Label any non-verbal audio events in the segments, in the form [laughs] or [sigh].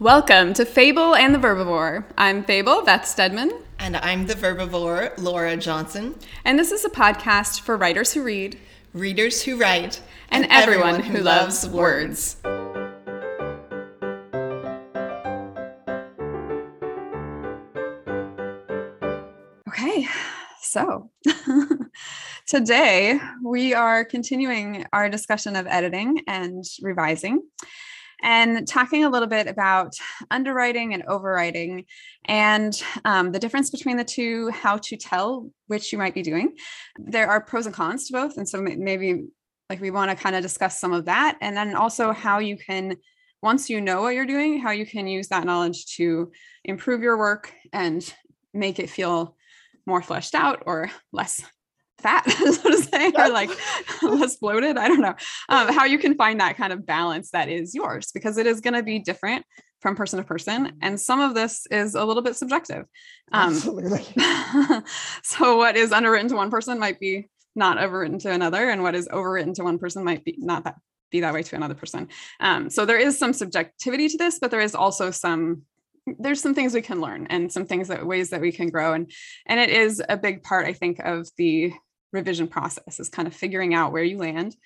Welcome to Fable and the Verbivore. I'm Fable, Beth Stedman. And I'm the Verbivore, Laura Johnson. And this is a podcast for writers who read, readers who write, and, and everyone, everyone, who, loves, loves words. Okay, so [laughs] today we are continuing our discussion of editing and revising and talking a little bit about underwriting and overwriting and um, the difference between the two, how to tell which you might be doing. There are pros and cons to both. And so maybe like we want to kind of discuss some of that. And then also how you can, once you know what you're doing, how you can use that knowledge to improve your work and make it feel more fleshed out or less fat, [laughs] so to [laughs] say, or like [laughs] less bloated. I don't know um, how you can find that kind of balance that is yours because it is going to be different from person to person. And some of this is a little bit subjective. Um, Absolutely. so, what is underwritten to one person might be not overwritten to another, and what is overwritten to one person might be not that be that way to another person. Um, so there is some subjectivity to this, but there is also some there's some things we can learn and some things that ways that we can grow and and it is a big part i think of the revision process is kind of figuring out where you land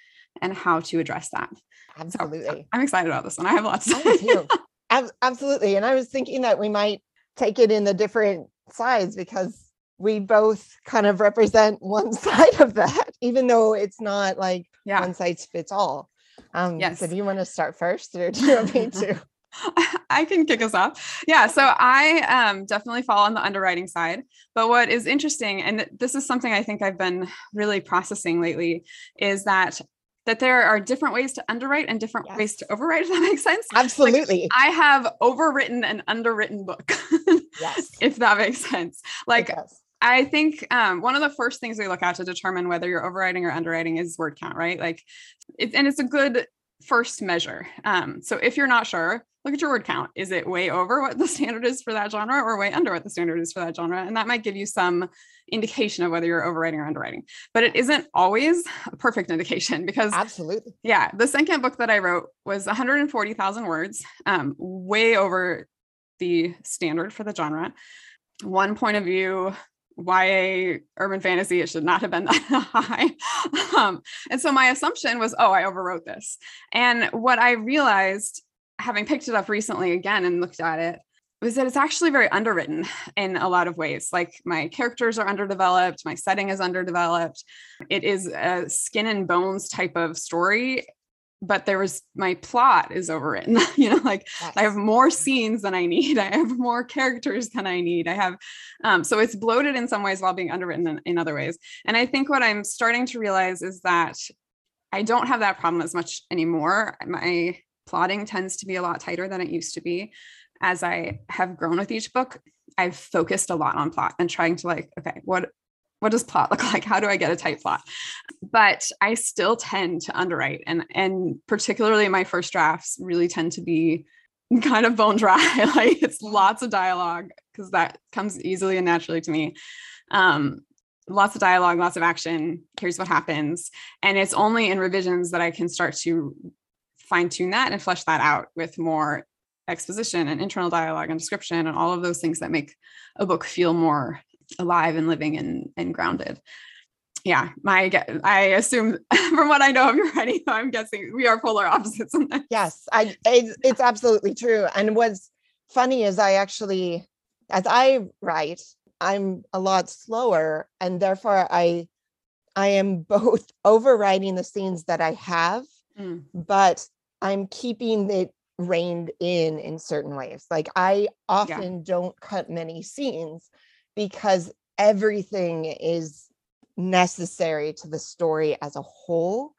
and how to address that. Absolutely. So I'm excited about this one. I have lots to. [laughs] Absolutely. And I was thinking that we might take it in the different sides because we both kind of represent one [laughs] side of that, even though it's not like yeah. one size fits all. Um, yes. So do you want to start first or do you want me [laughs] to? [laughs] I can kick us off. Yeah. So I um, definitely fall on the underwriting side. But what is interesting, and this is something I think I've been really processing lately, is that that there are different ways to underwrite and different yes. ways to overwrite. If that makes sense. Absolutely. Like, I have overwritten an underwritten book. [laughs] yes. If that makes sense. Like I think um, one of the first things we look at to determine whether you're overwriting or underwriting is word count, right? Like, it, and it's a good first measure. Um, so if you're not sure, look at your word count. Is it way over what the [laughs] standard is for that genre or way under what the standard is for that genre? And that might give you some indication of whether you're overwriting or underwriting. But it isn't always a perfect indication [laughs] because absolutely. Yeah. The second book that I wrote was 140,000 words, um, way over the standard for the genre. One point of view, YA urban fantasy, it should not have been [laughs] that high. Um, and so my assumption was, oh, I overwrote this. And what I realized, having picked it up recently again and looked at it, was that it's actually very underwritten in a lot of ways. Like my characters are underdeveloped, my setting is underdeveloped. It is a skin and bones type of story but there was my plot is overwritten [laughs] you know like yes. i have more scenes than i need i have more characters than i need i have um, so it's bloated in some ways while being underwritten in, in other ways and i think what i'm starting to realize is that i don't have that problem as much anymore my plotting tends to be a lot tighter than it used to be as i have grown with each book i've focused a lot on plot and trying to like okay what what does plot [laughs] look like? How do I get a tight plot? But I still tend to underwrite and and particularly my first drafts really tend to be [laughs] kind of bone dry. [laughs] like it's lots of dialogue because that comes easily and naturally to me. Um, lots of dialogue, lots of action. Here's what happens. And it's only in revisions that I can start to fine tune that and flesh that out with more exposition and internal dialogue and description and all of those things that make a book feel more alive and living and, and grounded. Yeah my i assume [laughs] from what i know of your writing [laughs] i'm guessing we are polar opposites yes i it's, it's absolutely true. And what's funny is i actually as i write i'm a lot slower and therefore i i am [laughs] both overwriting the scenes that i have mm. but i'm keeping it reined in in certain ways like i often yeah. don't cut many scenes because everything is necessary to the story as a whole.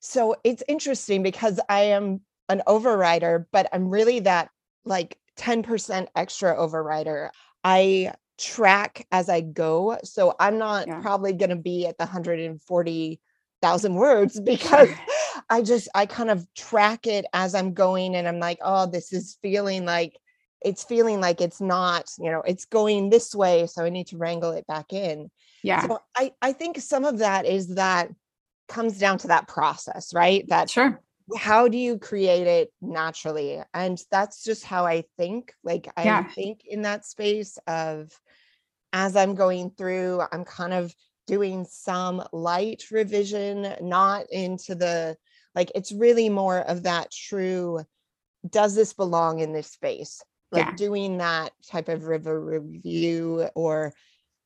So it's interesting because I am an overwriter, but I'm really that like 10% extra overwriter. I track as I go. So I'm not yeah. probably going to be at the 140,000 words [laughs] because [laughs] [laughs] I just, I kind of track it as I'm going and I'm like, oh, this is feeling like it's feeling like it's not you know it's going this way so i need to wrangle it back in. Yeah. So i i think some of that is that comes down to that process right? That sure. how do you create it naturally? And that's just how i think. Like i Yeah. think in that space of as i'm going through i'm kind of doing some light revision not into the like it's really more of that true does this belong in this space like Yeah. doing that type of river review or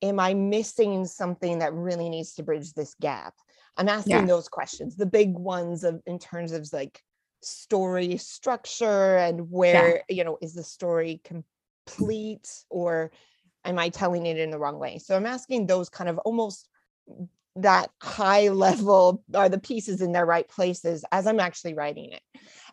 am i missing something that really needs to bridge this gap i'm asking Yeah. those questions the big ones of in terms of like story structure and where you know is the story complete or am i telling it in the wrong way so i'm asking those kind of almost that high level are the pieces in their right places as i'm actually writing it.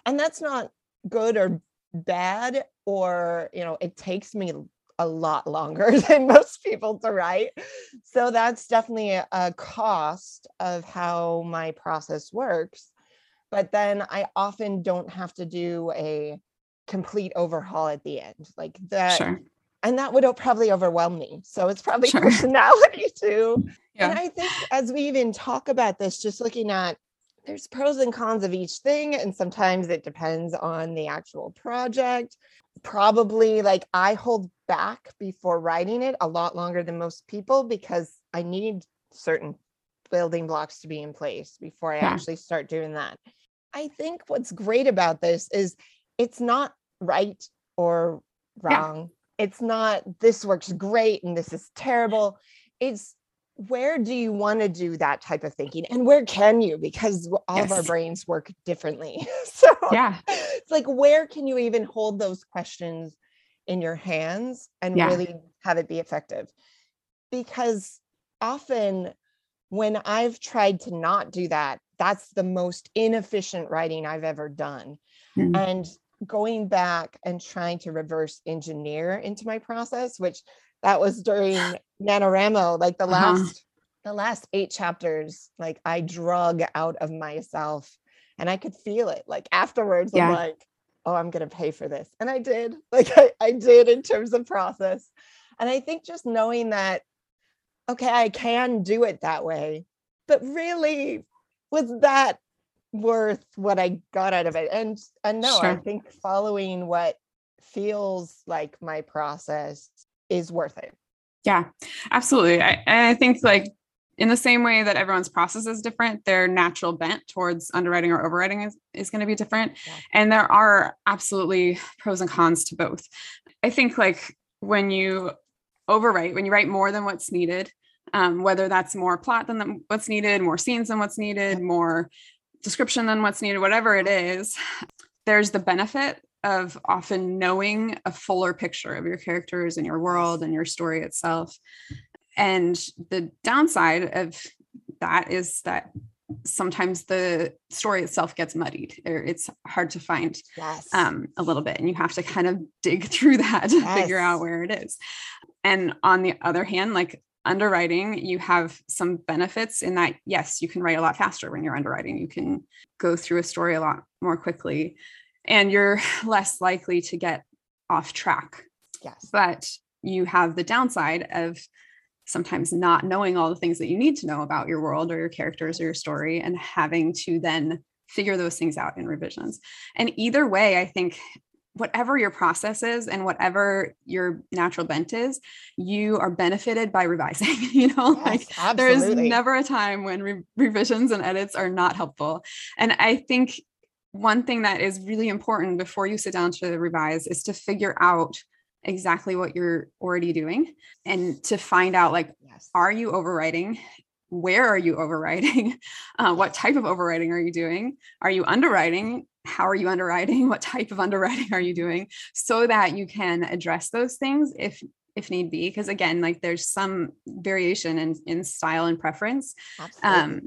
And that's not good or bad or you know it takes me a lot longer [laughs] than most people to write. So that's definitely a, cost of how my process works. But then i often don't have to do a complete overhaul at the end. Like that sure. And that would probably overwhelm me so it's probably Sure. [laughs] personality too Yeah. and I think as we even talk about this, just looking at there's pros and cons of each thing, and sometimes it depends on the actual project. Probably like I hold back before writing it a lot longer than most people because I need certain building blocks to be in place before I Yeah. actually start doing that. I think what's great about this is it's not right or Yeah. It's not this works great and this is terrible. It's where do you want to do that type of thinking and where can you because all of our brains work differently [laughs] so Yeah. it's like where can you even hold those questions in your hands and Yeah. really have it be effective because often when i've tried to not do that that's the most inefficient writing i've ever done Mm. and going back and trying to reverse engineer into my process which that was during NaNoWriMo, like the Uh-huh. last the last eight chapters, like I drug out of myself and I could feel it. Like afterwards, Yeah. I'm like, oh, I'm gonna pay for this. And I did, [laughs] like I, I did in terms of process. And I think just knowing that, okay, I can do it that way, but really was that worth what I got out of it? And and no, I think following what feels like my process is worth it. Yeah, absolutely. I, I think like in the same way that everyone's process is different, their natural bent towards underwriting or overwriting is, is going to be different. Yeah. And there are absolutely pros and cons to both. I think like when you overwrite, when you write more than what's needed, um, whether that's more plot than the- what's needed, more scenes than what's needed, more description than what's needed, whatever it is, there's the benefit of often knowing a fuller picture of your characters and your world and your story itself. And the downside of that is that sometimes the story itself gets muddied or it's hard to find Yes. um, a little bit and you have to kind of [laughs] dig through that to figure out where it is and on the other hand like underwriting you have some benefits in that yes you can write a lot faster when you're underwriting you can go through a story a lot more quickly and you're [laughs] less likely to get off track yes. but you have the downside of sometimes not knowing all the things that you need to know about your world or your characters or your story and having to then figure those things out in revisions. And either way, I think whatever your process is and whatever your natural bent is, you are benefited by revising, [laughs] you know, like Yes, there is never a time when re- revisions and edits are not helpful. And I think one thing that is really important before you sit down to revise is to figure out exactly what you're already doing and to find out like Yes. are you overwriting where are you overriding? [laughs] uh, what type of overriding are you doing are you underwriting how are you underwriting [laughs] what type of underwriting are you doing so that you can address those things if if need be because again like there's some variation in in style and preference Absolutely. um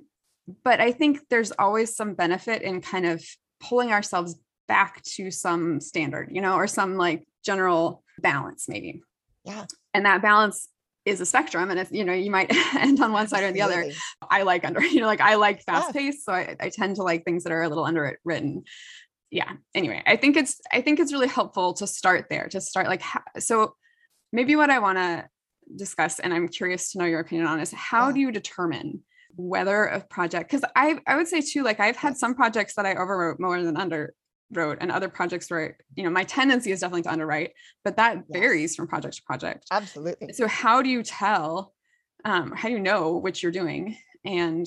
but i think there's always some benefit in kind of pulling ourselves back to some standard you know or some like general balance maybe Yeah. and that balance is a spectrum and if you know you might [laughs] end on one side or the other i like under [laughs] you know like i like Yeah. fast paced so I, I tend to like things that are a little underwritten yeah anyway i think it's i think it's really helpful to start there to start like ho- so maybe what i want to discuss and i'm curious to know your opinion on is how Yeah. do you determine whether a project because I I would say too like I've had some projects that I overwrote more than underwrote and other projects where you know my tendency is definitely to underwrite but that Yes. varies from project to project Absolutely. so how do you tell um, how do you know what you're doing and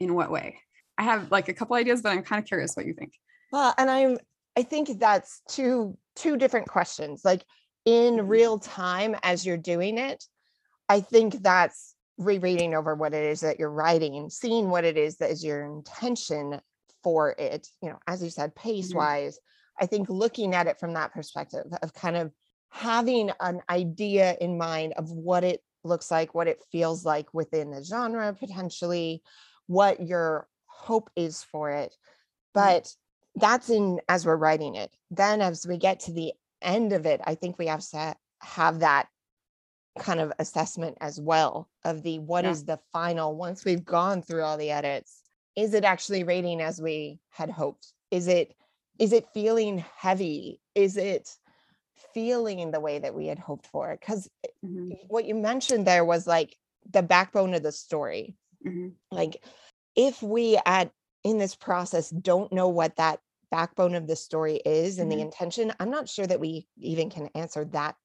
in what way i have like a couple ideas but i'm kind of curious what you think Well, and I'm I think that's two two different questions. Like in Mhm. real time as you're doing it, I think that's rereading over what it is that you're writing, seeing what it is that is your intention for it, you know, as you said, pace mm-hmm. wise. I think looking at it from that perspective of kind of having an idea in mind of what it looks like, what it feels like within the genre potentially, what your hope is for it. Mm-hmm. But that's in as we're writing it. Then as we get to the end of it, I think we have to have that kind of assessment as well of the what is Yeah. the final once we've gone through all the edits is it actually rating as we had hoped? Is it is it feeling heavy? Is it feeling the way that we had hoped for? Because Mhm, what you mentioned there was like the backbone of the story. Mhm. like if we at in this process don't know what that backbone of the story is and Mhm. the intention i'm not sure that we even can answer that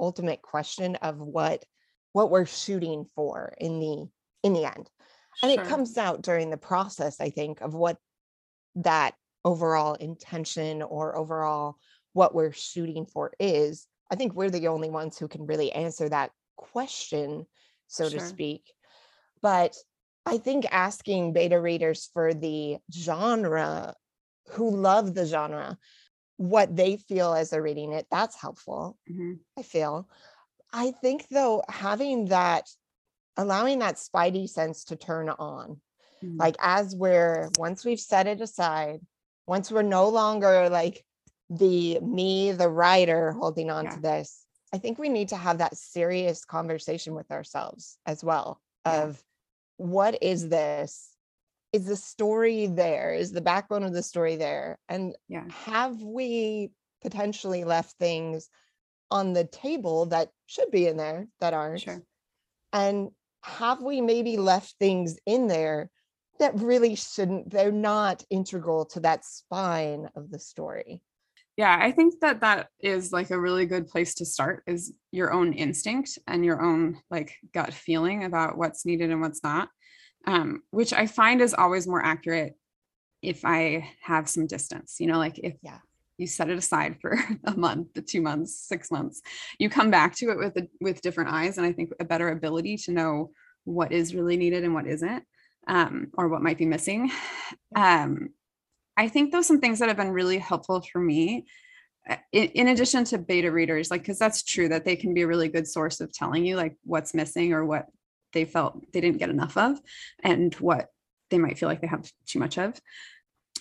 ultimate question of what what we're shooting for in the in the end and Sure. it comes out during the process i think of what that overall intention or overall what we're shooting for is i think we're the only ones who can really answer that question so to speak but i think asking beta readers for the genre who love the genre what they feel as they're reading it that's helpful Mhm. I feel. I think though, having that, allowing that spidey sense to turn on, Mhm. like as we're, once we've set it aside, once we're no longer like the me, the writer holding on Yeah. to this, I think we need to have that serious conversation with ourselves as well Yeah. of what is this? Is the story there? Is the backbone of the story there? And Yeah. have we potentially left things on the table that should be in there that aren't? Sure. And have we maybe left things in there that really shouldn't? They're not integral to that spine of the story. yeah i think that that is like a really good place to start is your own instinct and your own like gut feeling about what's needed and what's not um, which i find is always more accurate if i have some distance you know like if Yeah. You set it aside for [laughs] a month two months six months you come back to it with a, with different eyes and i think a better ability to know what is really needed and what isn't um, or what might be missing um, I think those some things that have been really helpful for me. uh, In, in addition to beta readers, like because that's true that they can be a really good source of telling you like what's missing or what they felt they didn't get enough of, and what they might feel like they have too much of.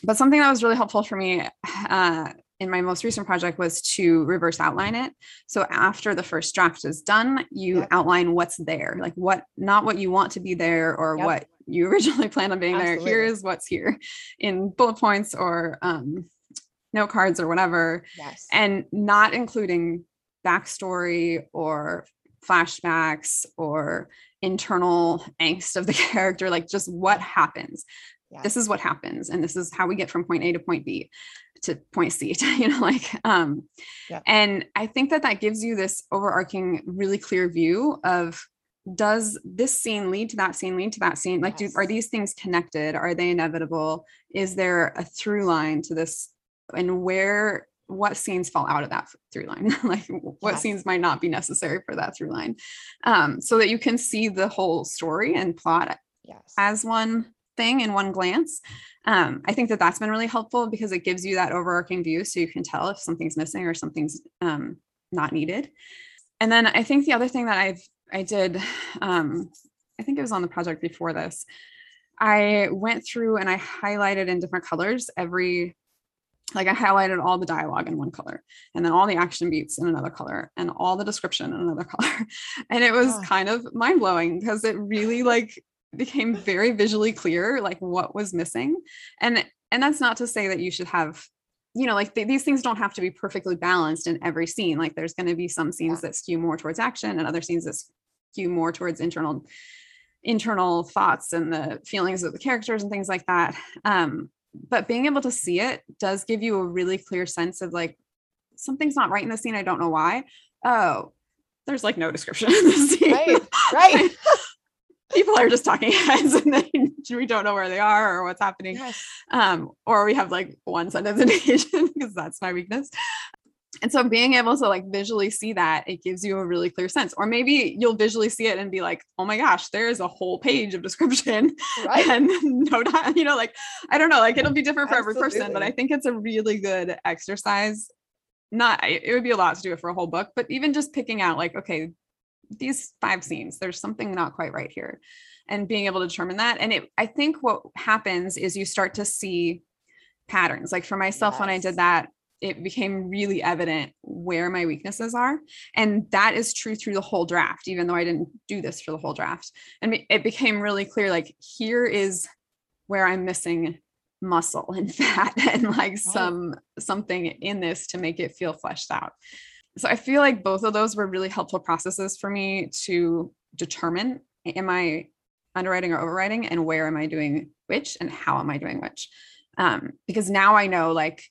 But something that was really helpful for me uh, in my most recent project was to reverse outline it. So after the first draft is done, you Yep. outline what's there, like what not what you want to be there or Yep. what you [laughs] originally planned on being there. Here is what's here in bullet points or um, note cards or whatever, Yes. and not including backstory or flashbacks or internal angst of the [laughs] character, like just what happens. yes. This is what happens, and this is how we get from point A to point B to point C. [laughs] You know, like, um, Yeah. and I think that that gives you this overarching, really clear view of does this scene lead to that scene lead to that scene like do are these things connected are they inevitable is there a through line to this and where what scenes fall out of that through line [laughs] like what Yes. scenes might not be necessary for that through line um, so that you can see the whole story and plot yes. as one thing in one glance. Um, i think that that's been really helpful because it gives you that overarching view so you can tell if something's missing or something's um, not needed. And then i think the other thing that i've i did um, i think it was on the project before this. I went through and i highlighted in different colors every like i highlighted all the dialogue in one color and then all the action beats in another color and all the description in another [laughs] color. And it was kind of mind-blowing because it really like became very visually clear like what was missing and and that's not to say that you should have you know like th- these things don't have to be perfectly balanced in every scene like there's going to be some scenes that skew more towards action and other scenes that skew more towards internal internal thoughts and the feelings of the characters and things like that. Um, but being able to see it does give you a really clear sense of like something's not right in the scene. I don't know why. Oh, there's like no description in the scene. Right, right. [laughs] People are just talking [laughs] heads and then we don't know where they are or what's happening. Yes. Um, or we have like one sentence in [laughs] Asian because that's my weakness. And so being able to like visually see that, it gives you a really clear sense. Or maybe you'll visually see it and be like, oh my gosh, there is a whole page of description. Right. [laughs] And no time, you know, like I don't know, like it'll be different for every person, but I think it's a really good exercise. Not it would be a lot to do it for a whole book, but even just picking out like, okay, these five scenes, there's something not quite right here. And being able to determine that. And it I think what happens is you start to see patterns. Like for myself, when I did that, it became really evident where my weaknesses are. And that is true through the whole draft, even though I didn't do this for the whole draft. And it- it became really clear like, here is where I'm missing muscle and [laughs] fat and like some something in this to make it feel fleshed out. So I feel like both of those were really helpful processes for me to determine am I underwriting or overwriting and where am I doing which and how am I doing which? Um, because now I know like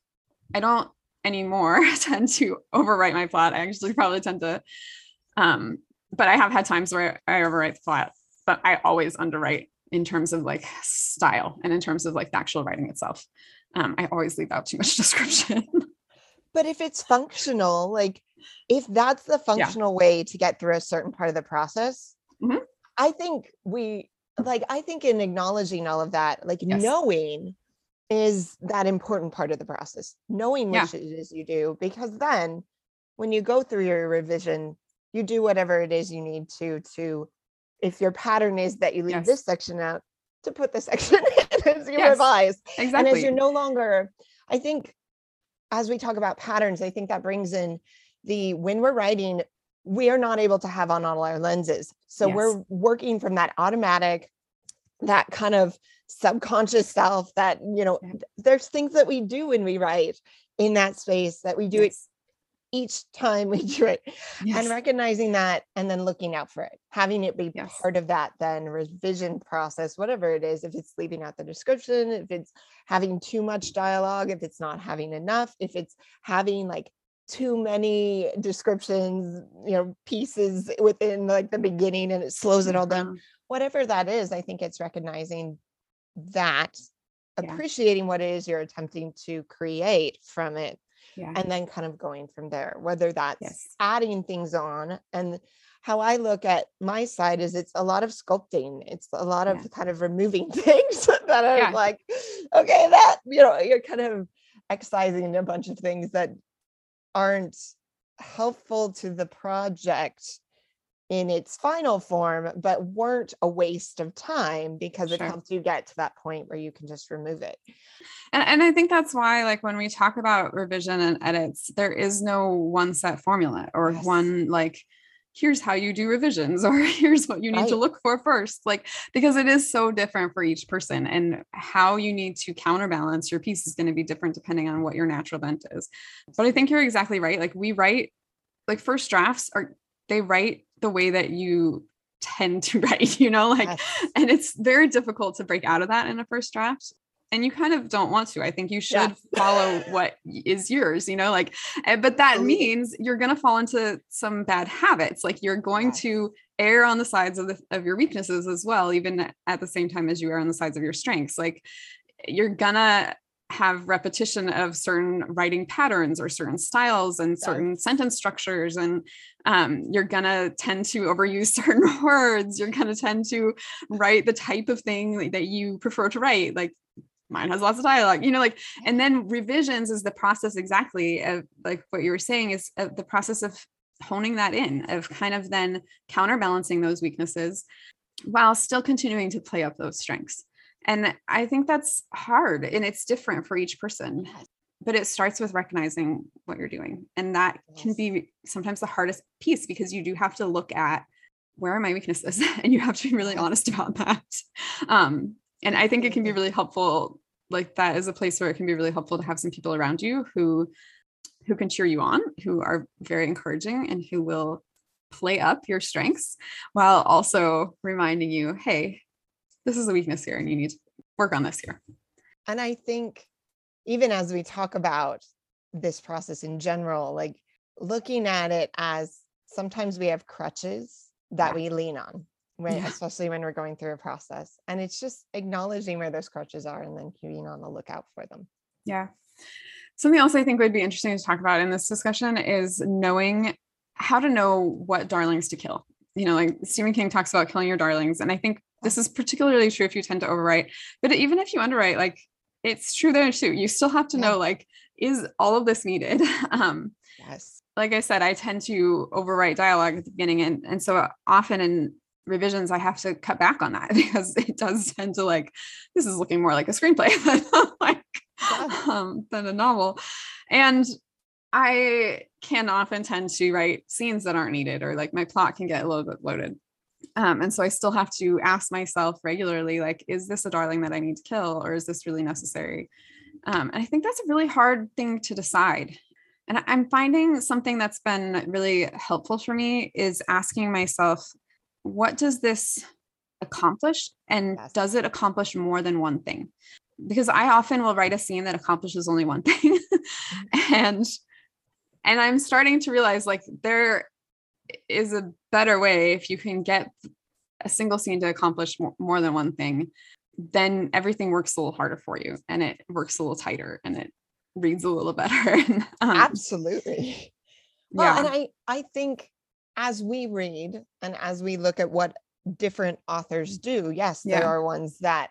I don't anymore [laughs] tend to overwrite my plot. I actually probably tend to, um, but I have had times where I overwrite the plot, but I always underwrite in terms of like style and in terms of like the actual writing itself. Um, I always leave out too much [laughs] description. But if it's functional, like if that's the functional way to get through a certain part of the process, Mhm. I think we like I think in acknowledging all of that, like Yes. knowing is that important part of the process. Knowing Yeah. which it is you do, because then when you go through your revision, you do whatever it is you need to to if your pattern is that you leave Yes. this section out to put the [laughs] section in as you Yes, revise and as you're no longer i think as we talk about patterns i think that brings in the when we're writing we are not able to have on all our lenses so Yes. we're working from that automatic that kind of subconscious self that you know there's things that we do when we write in that space that we do it Yes. Each time we [laughs] do it Yes. and recognizing that and then looking out for it having it be Yes. part of that then revision process whatever it is if it's leaving out the description if it's having too much dialogue if it's not having enough if it's having like too many descriptions you know pieces within like the beginning and it slows it all down Mhm. whatever that is i think it's recognizing that Yeah. appreciating what it is you're attempting to create from it Yeah. and then kind of going from there whether that's Yes. adding things on and how i look at my side is it's a lot of sculpting it's a lot of Yeah. kind of removing [laughs] things that are Yeah. like okay that you know you're kind of excising a bunch of things that aren't helpful to the project in its final form but weren't a waste of time because it Sure. helped you get to that point where you can just remove it And, and I think that's why, like, when we talk about revision and edits, there is no one set formula or Yes. one, like, here's how you do revisions [laughs] or here's what you need to look for first. Like, because it is so different for each person and how you need to counterbalance your piece is going to be different depending on what your natural bent is. But I think you're exactly right. Like, we write, like, first drafts are, they write the way that you tend to [laughs] write, you know, like, Yes. and it's very difficult to break out of that in a first draft and you kind of don't want to i think you should Yeah. follow what is yours you know like eh, but that means you're going to fall into some bad habits like you're going Yes. to err on the sides of the of your weaknesses as well even at the same time as you are on the sides of your strengths like you're gonna have repetition of certain writing patterns or certain styles and Yes. certain sentence structures and um, you're gonna tend to overuse [laughs] certain words. You're gonna tend to write the type of thing that you prefer to write. Like mine has lots of dialogue you know like and then revisions is the process exactly of like what you were saying is uh, the process of honing that in of kind of then counterbalancing those weaknesses while still continuing to play up those strengths and i think that's hard and it's different for each person but it starts with recognizing what you're doing and that can be sometimes the hardest piece because you do have to look at where are my weaknesses? [laughs] And you have to be really honest about that. Um and i think it can be really helpful like that is a place where it can be really helpful to have some people around you who who can cheer you on who are very encouraging and who will play up your strengths while also reminding you, hey, this is a weakness here and you need to work on this here. And I think even as we talk about this process in general, like looking at it as sometimes we have crutches that Yeah. we lean on, when, Yeah. especially when we're going through a process. And it's just acknowledging where those crutches are and then keeping on the lookout for them. Yeah. Something else I think would be interesting to talk about in this discussion is knowing how to know what darlings to kill. You know, like Stephen King talks about killing your darlings. And I think this is particularly true if you tend to overwrite. But even if you underwrite, like it's true there too. You still have to Yeah. know, like, is all of this needed? [laughs] Um, Yes. like I said, I tend to overwrite dialogue at the beginning. And, and so often in revisions, I have to cut back on that [laughs] because it does tend to like, this is looking more like a screenplay [laughs] than like Yeah. um, than a novel. And I can often tend to write scenes that aren't needed or like my plot can get a little bit bloated. Um, and so I still have to ask myself regularly, like, is this a darling that I need to kill or is this really necessary? Um, and I think that's a really hard thing to decide. And I'm finding something that's been really helpful for me is asking myself, what does this accomplish? And Yes. does it accomplish more than one thing? Because I often will write a scene that accomplishes only one thing. [laughs] and and I'm starting to realize like there is a better way if you can get a single scene to accomplish more, more than one thing, then everything works a little harder for you and it works a little tighter and it reads a little [laughs] better. Um, Absolutely. Well, yeah. and I I think as we read and as we look at what different authors do, yes, there Yeah. are ones that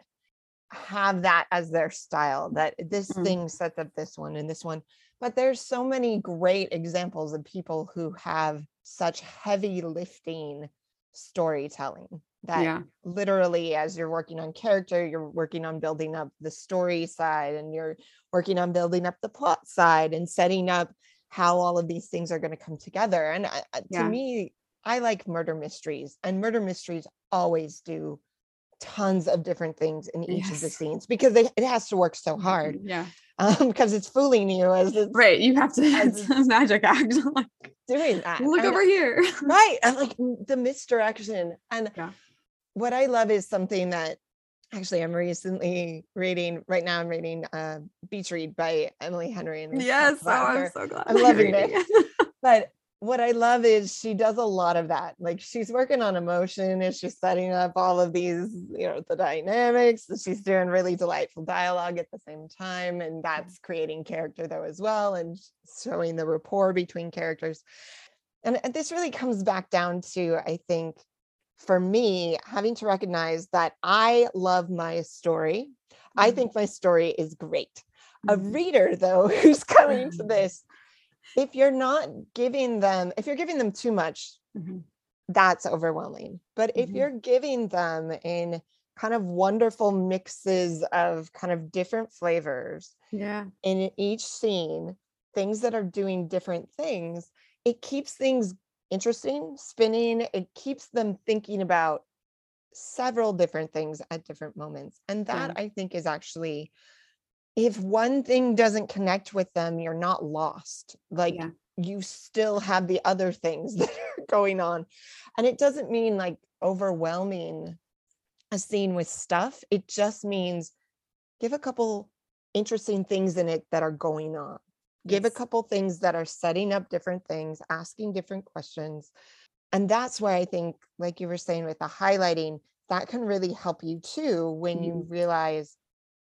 have that as their style, that this Mhm. thing sets up this one and this one. But there's so many great examples of people who have such heavy lifting storytelling that yeah. literally as you're working on character you're working on building up the story side and you're working on building up the plot side and setting up how all of these things are going to come together and I- I- to Yeah. me i like murder mysteries and murder mysteries always do tons of different things in each of the scenes because they, it has to work so mm-hmm. hard Yeah. [laughs] um because it's fooling you as it's Right. You have to [laughs] [laughs] it's a magic act. like, doing that look over here. right and like the misdirection and Yeah. what i love is something that actually i'm recently reading right now i'm reading uh beach read by emily henry and Yes. Oh, I'm so glad. I'm loving it. but what i love is she does a lot of that like she's working on emotion and she's setting up all of these you know the dynamics she's doing really delightful dialogue at the same time and that's creating character though as well and showing the rapport between characters and, this really comes back down to i think for me having to recognize that i love my story i Mhm. think my story is great a Mhm. reader though [laughs] who's coming to [laughs] this if you're not giving them if you're giving them too much Mhm. that's overwhelming but if Mhm. you're giving them in kind of wonderful mixes of kind of different flavors Yeah. in each scene things that are doing different things it keeps things interesting spinning it keeps them thinking about several different things at different moments and that Yeah. i think is actually if one thing doesn't connect with them you're not lost like Yeah. you still have the other things [laughs] that are going on. And it doesn't mean like overwhelming a scene with stuff it just means give a couple interesting things in it that are going on. Give a couple things that are setting up different things asking different questions. And that's where i think like you were saying with the highlighting that can really help you too when you mm-hmm. realize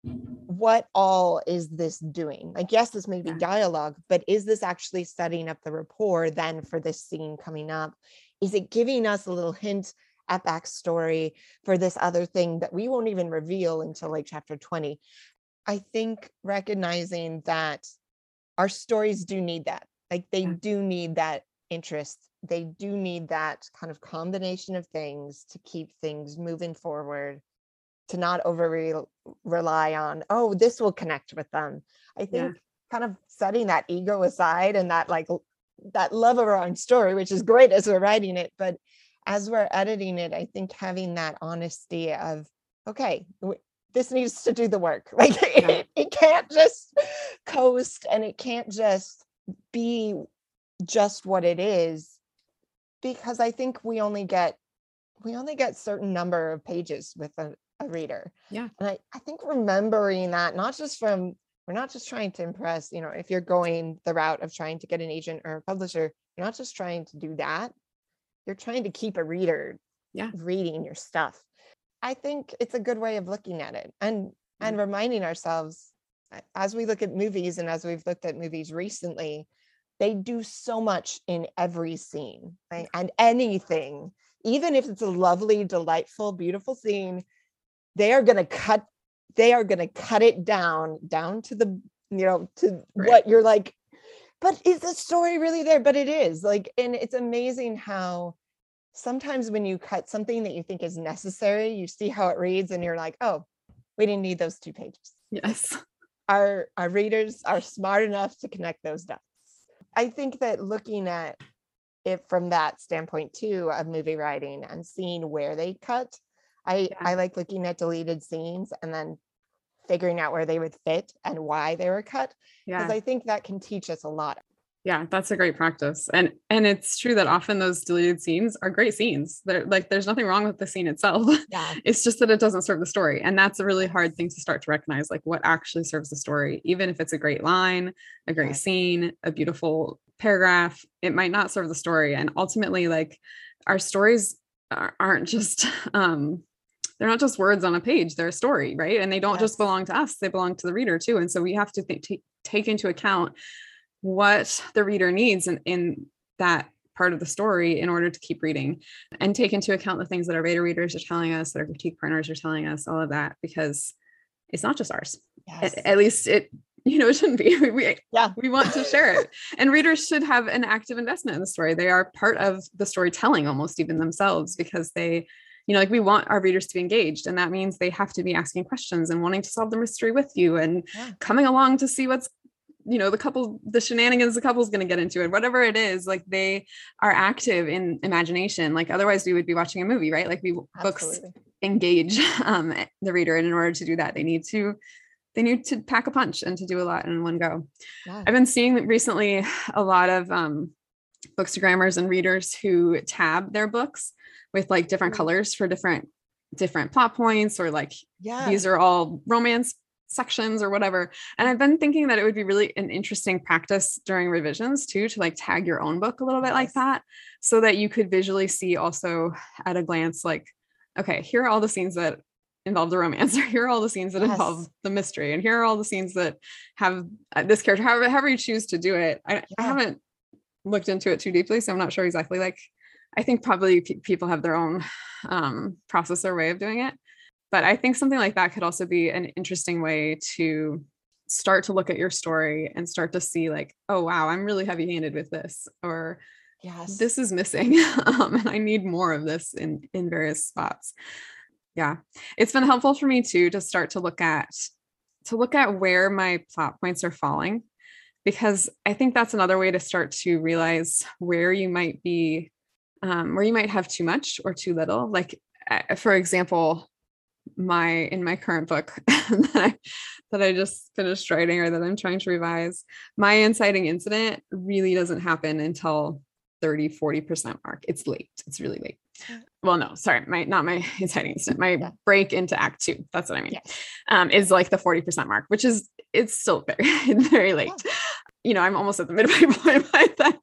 what all is this doing? Like yes this may be dialogue but is this actually setting up the rapport then for this scene coming up? Is it giving us a little hint at backstory for this other thing that we won't even reveal until like chapter 20 i think recognizing that our stories do need that. Like they do need that interest. They do need that kind of combination of things to keep things moving forward to not over rely on oh this will connect with them. I Yeah. think kind of setting that ego aside and that like that love of our own story which is great as we're writing it but as we're editing it i think having that honesty of okay this needs to do the work. [laughs] Like it, it can't just coast and it can't just be just what it is because I think we only get we only get certain number of pages with a, a reader. Yeah. And I, I think remembering that not just from we're not just trying to impress, you know, if you're going the route of trying to get an agent or a publisher, you're not just trying to do that. You're trying to keep a reader Yeah. reading your stuff. I think it's a good way of looking at it and and reminding ourselves as we look at movies and as we've looked at movies recently, they do so much in every scene right? and anything, even if it's a lovely, delightful, beautiful scene, they are going to cut they are going to cut it down down to the you know to Right. what you're like but is the story really there but it is like and it's amazing how sometimes when you cut something that you think is necessary you see how it reads and you're like oh we didn't need those two pages Yes. our our readers are smart enough to connect those dots i think that looking at it from that standpoint too of movie writing and seeing where they cut i Yeah. i like looking at deleted scenes and then figuring out where they would fit and why they were cut because Yeah. i think that can teach us a lot Yeah, that's a great practice. And and it's true that often those deleted scenes are great scenes. They're like there's nothing wrong with the scene itself. [laughs] yeah it's just that it doesn't serve the story. And that's a really hard thing to start to recognize like what actually serves the story. Even if it's a great line, a great Right. scene, a beautiful paragraph, it might not serve the story. And ultimately like our stories are, aren't just [laughs] um they're not just words on a page they're a story right? And they don't just belong to us they belong to the reader too. And so we have to think, take take into account what the reader needs in, in that part of the story in order to keep reading. And take into account the things that our beta readers are telling us that our critique partners are telling us all of that because it's not just ours. Yes. at, at least it [laughs] you know it shouldn't be. We, Yeah. we want to share it. [laughs] And readers should have an active investment in the story. They are part of the storytelling almost even themselves because they you know like we want our readers to be engaged and that means they have to be asking questions and wanting to solve the mystery with you and Yeah. coming along to see what's you know the couple the shenanigans the couple's going to get into and whatever it is like they are active in imagination like otherwise we would be watching a movie right like we books engage [laughs] um, the reader and in order to do that they need to they need to pack a punch and to do a lot in one go Yeah. i've been seeing recently a lot of um, bookstagrammers and readers who tab their books with like different Mm. colors for different different plot points or like yeah. these are all romance sections or whatever. And i've been thinking that it would be really an interesting practice during revisions too to like tag your own book a little bit like that so that you could visually see also at a glance like okay here are all the scenes that involve the romance [laughs] or here are all the scenes that involve the mystery and here are all the scenes that have uh, this character however, however you choose to do it. I, I haven't looked into it too deeply so i'm not sure exactly like i think probably pe- people have their own um process or way of doing it. But i think something like that could also be an interesting way to start to look at your story and start to see like oh wow i'm really heavy handed with this or yes. This is missing [laughs] um, and i need more of this in in various spots. Yeah. It's been helpful for me too to start to look at to look at where my plot points are falling because i think that's another way to start to realize where you might be um, where you might have too much or too little like for example my in my current book [laughs] that I that I just finished writing or that I'm trying to revise, my inciting incident really doesn't happen until 30 40% mark. It's late. It's really late. Well, no, sorry, my not my [laughs] inciting incident, my Yeah. break into act two. That's what I mean. Um, is like the 40% mark, which is it's still very, [laughs] very late. You know, I'm almost at the midway point by then.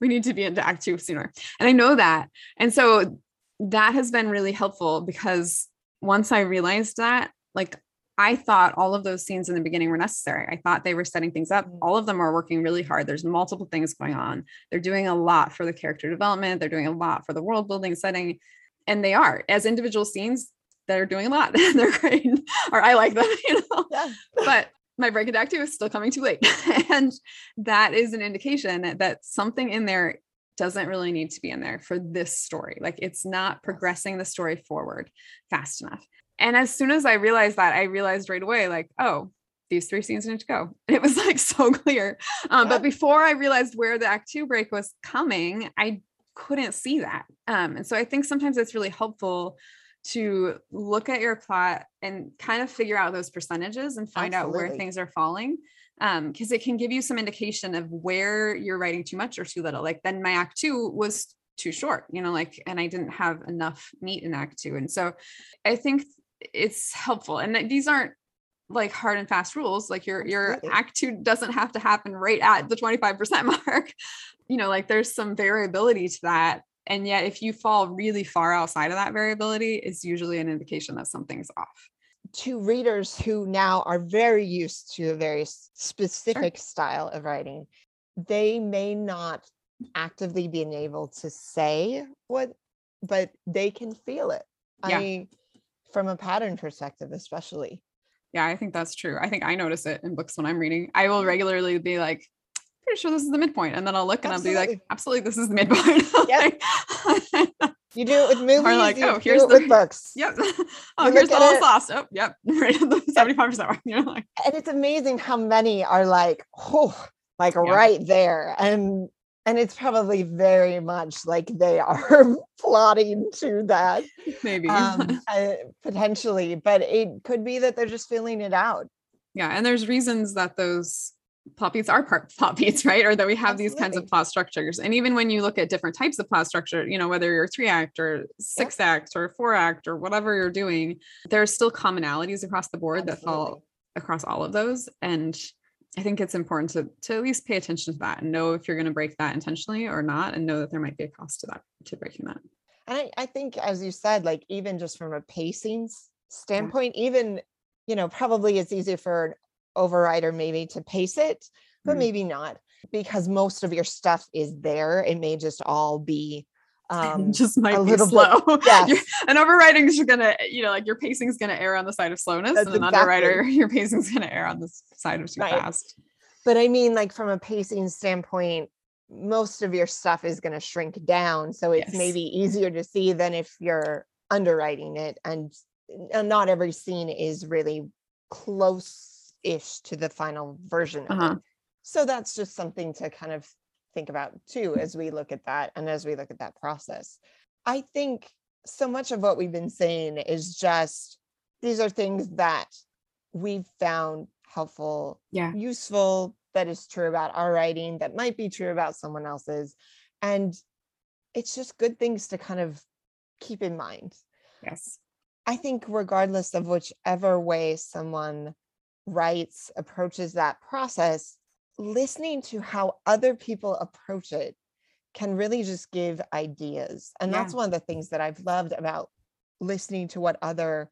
We need to be into act two sooner. And I know that. And so that has been really helpful because once I realized that, like I thought all of those scenes in the beginning were necessary. I thought they were setting things up. Mm. All of them are working really hard. There's multiple things going on. They're doing a lot for the character development. They're doing a lot for the world building setting. And they are as individual scenes, they're doing a lot. [laughs] they're great. or I like them, [laughs] you know yeah but my break into act two is still coming too late. [laughs] and that is an indication that, that something in there doesn't really need to be in there for this story. Like it's not progressing the story forward fast enough. And as soon as I realized that, I realized right away, like, oh, these three scenes need to go. And [laughs] it was like [laughs] so clear. Um, Yeah. But before I realized where the act two break was coming, I couldn't see that. Um, and so I think sometimes it's really helpful to look at your plot and kind of figure out those percentages and find out where things are falling um because it can give you some indication of where you're writing too much or too little like then my act two was too short, you know, like, and I didn't have enough meat in act two. And so I think it's helpful. And these aren't like hard and fast rules. Like your your act two doesn't have to happen right at the 25% [laughs] mark. You know, like there's some variability to that. And yet if you fall really far outside of that variability, it's usually an indication that something's off. to readers who now are very used to a very specific style of writing, they may not actively being able to say what, but they can feel it. Yeah. I, mean, from a pattern perspective, especially. Yeah, I think that's true. I think I notice it in books when I'm reading. I will mm. regularly be like, pretty sure this is the midpoint. And then I'll look and I'll be like, absolutely, this is the midpoint. [laughs] Yep. [laughs] You do it with movies. like, you oh, here's the- books. [laughs] yep. Oh, look here's the whole sauce. Oh, yep. Right at the 75% mark. You know, like, and it's amazing how many are like oh like right there and and it's probably very much like they are plotting to that maybe. um uh, potentially but it could be that they're just feeling it out yeah. And there's reasons that those beats are part plot beats, [laughs] right? Or that we have these kinds of plot structures. And even when you look at different types of plot structure, you know, whether you're three act or six act or four act or whatever you're doing, there's still commonalities across the board that fall across all of those. And I think it's important to to at least pay attention to that and know if you're going to break that intentionally or not, and know that there might be a cost to that to breaking that. and I, I think as you said like even just from a pacing standpoint even you know probably it's easier for an overwriter maybe to pace it but Mhm. maybe not because most of your stuff is there it may just all be [laughs] um just might a be little bit- slow. [laughs] yes. You're- an overriding is gonna, you know, like your pacing is gonna err on the side of slowness, That's and an exactly- underwriter, [laughs] your pacing is gonna err on the side of too Right. fast. but I mean, like from a pacing standpoint, most of your stuff is going to shrink down. So it's Yes. maybe easier to see than if you're underwriting it. And uh, not every scene is really close ish to the final version of Uh-huh. it. So that's just something to kind of think about too as we look at that and as we look at that process. I think so much of what we've been saying is just these are things that we've found helpful Yeah. useful that is true about our writing that might be true about someone else's and it's just good things to kind of keep in mind Yes. i think regardless of whichever way someone writes approaches that process listening to how other people approach it can really just give ideas and that's one of the things that i've loved about listening to what other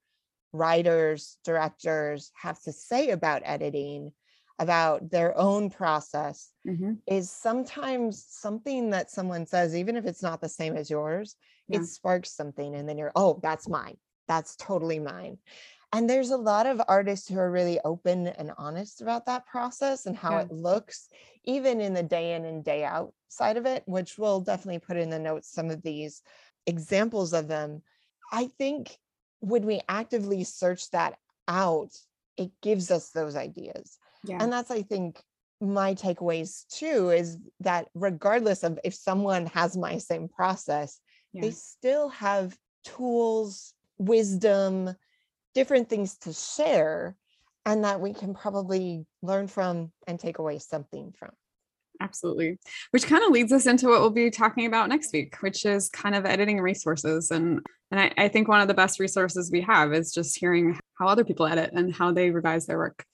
writers directors have to say about editing about their own process Mhm. is sometimes something that someone says, even if it's not the same as yours, Yeah. it sparks something. And then you're, oh, that's mine. That's totally mine. And there's a lot of artists who are really open and honest about that process and how Yeah. it looks, even in the day in and day out side of it, which we'll definitely put in the notes some of these examples of them. I think when we actively search that out, it gives us those ideas Yeah. and that's i think my takeaways too is that regardless of if someone has my same process yeah. they still have tools wisdom different things to share and that we can probably learn from and take away something from Absolutely. Which kind of leads us into what we'll be talking about next week, which is kind of editing resources. And and I, I think one of the best resources we have is just hearing how other people edit and how they revise their work.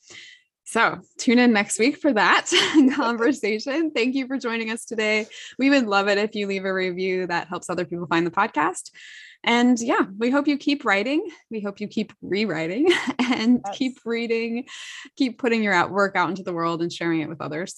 So tune in next week for that [laughs] conversation. Thank you for joining us today. We would love it if you leave a review that helps other people find the podcast. And yeah, we hope you keep writing. We hope you keep rewriting [laughs] and Yes. keep reading, keep putting your work out into the world and sharing it with others.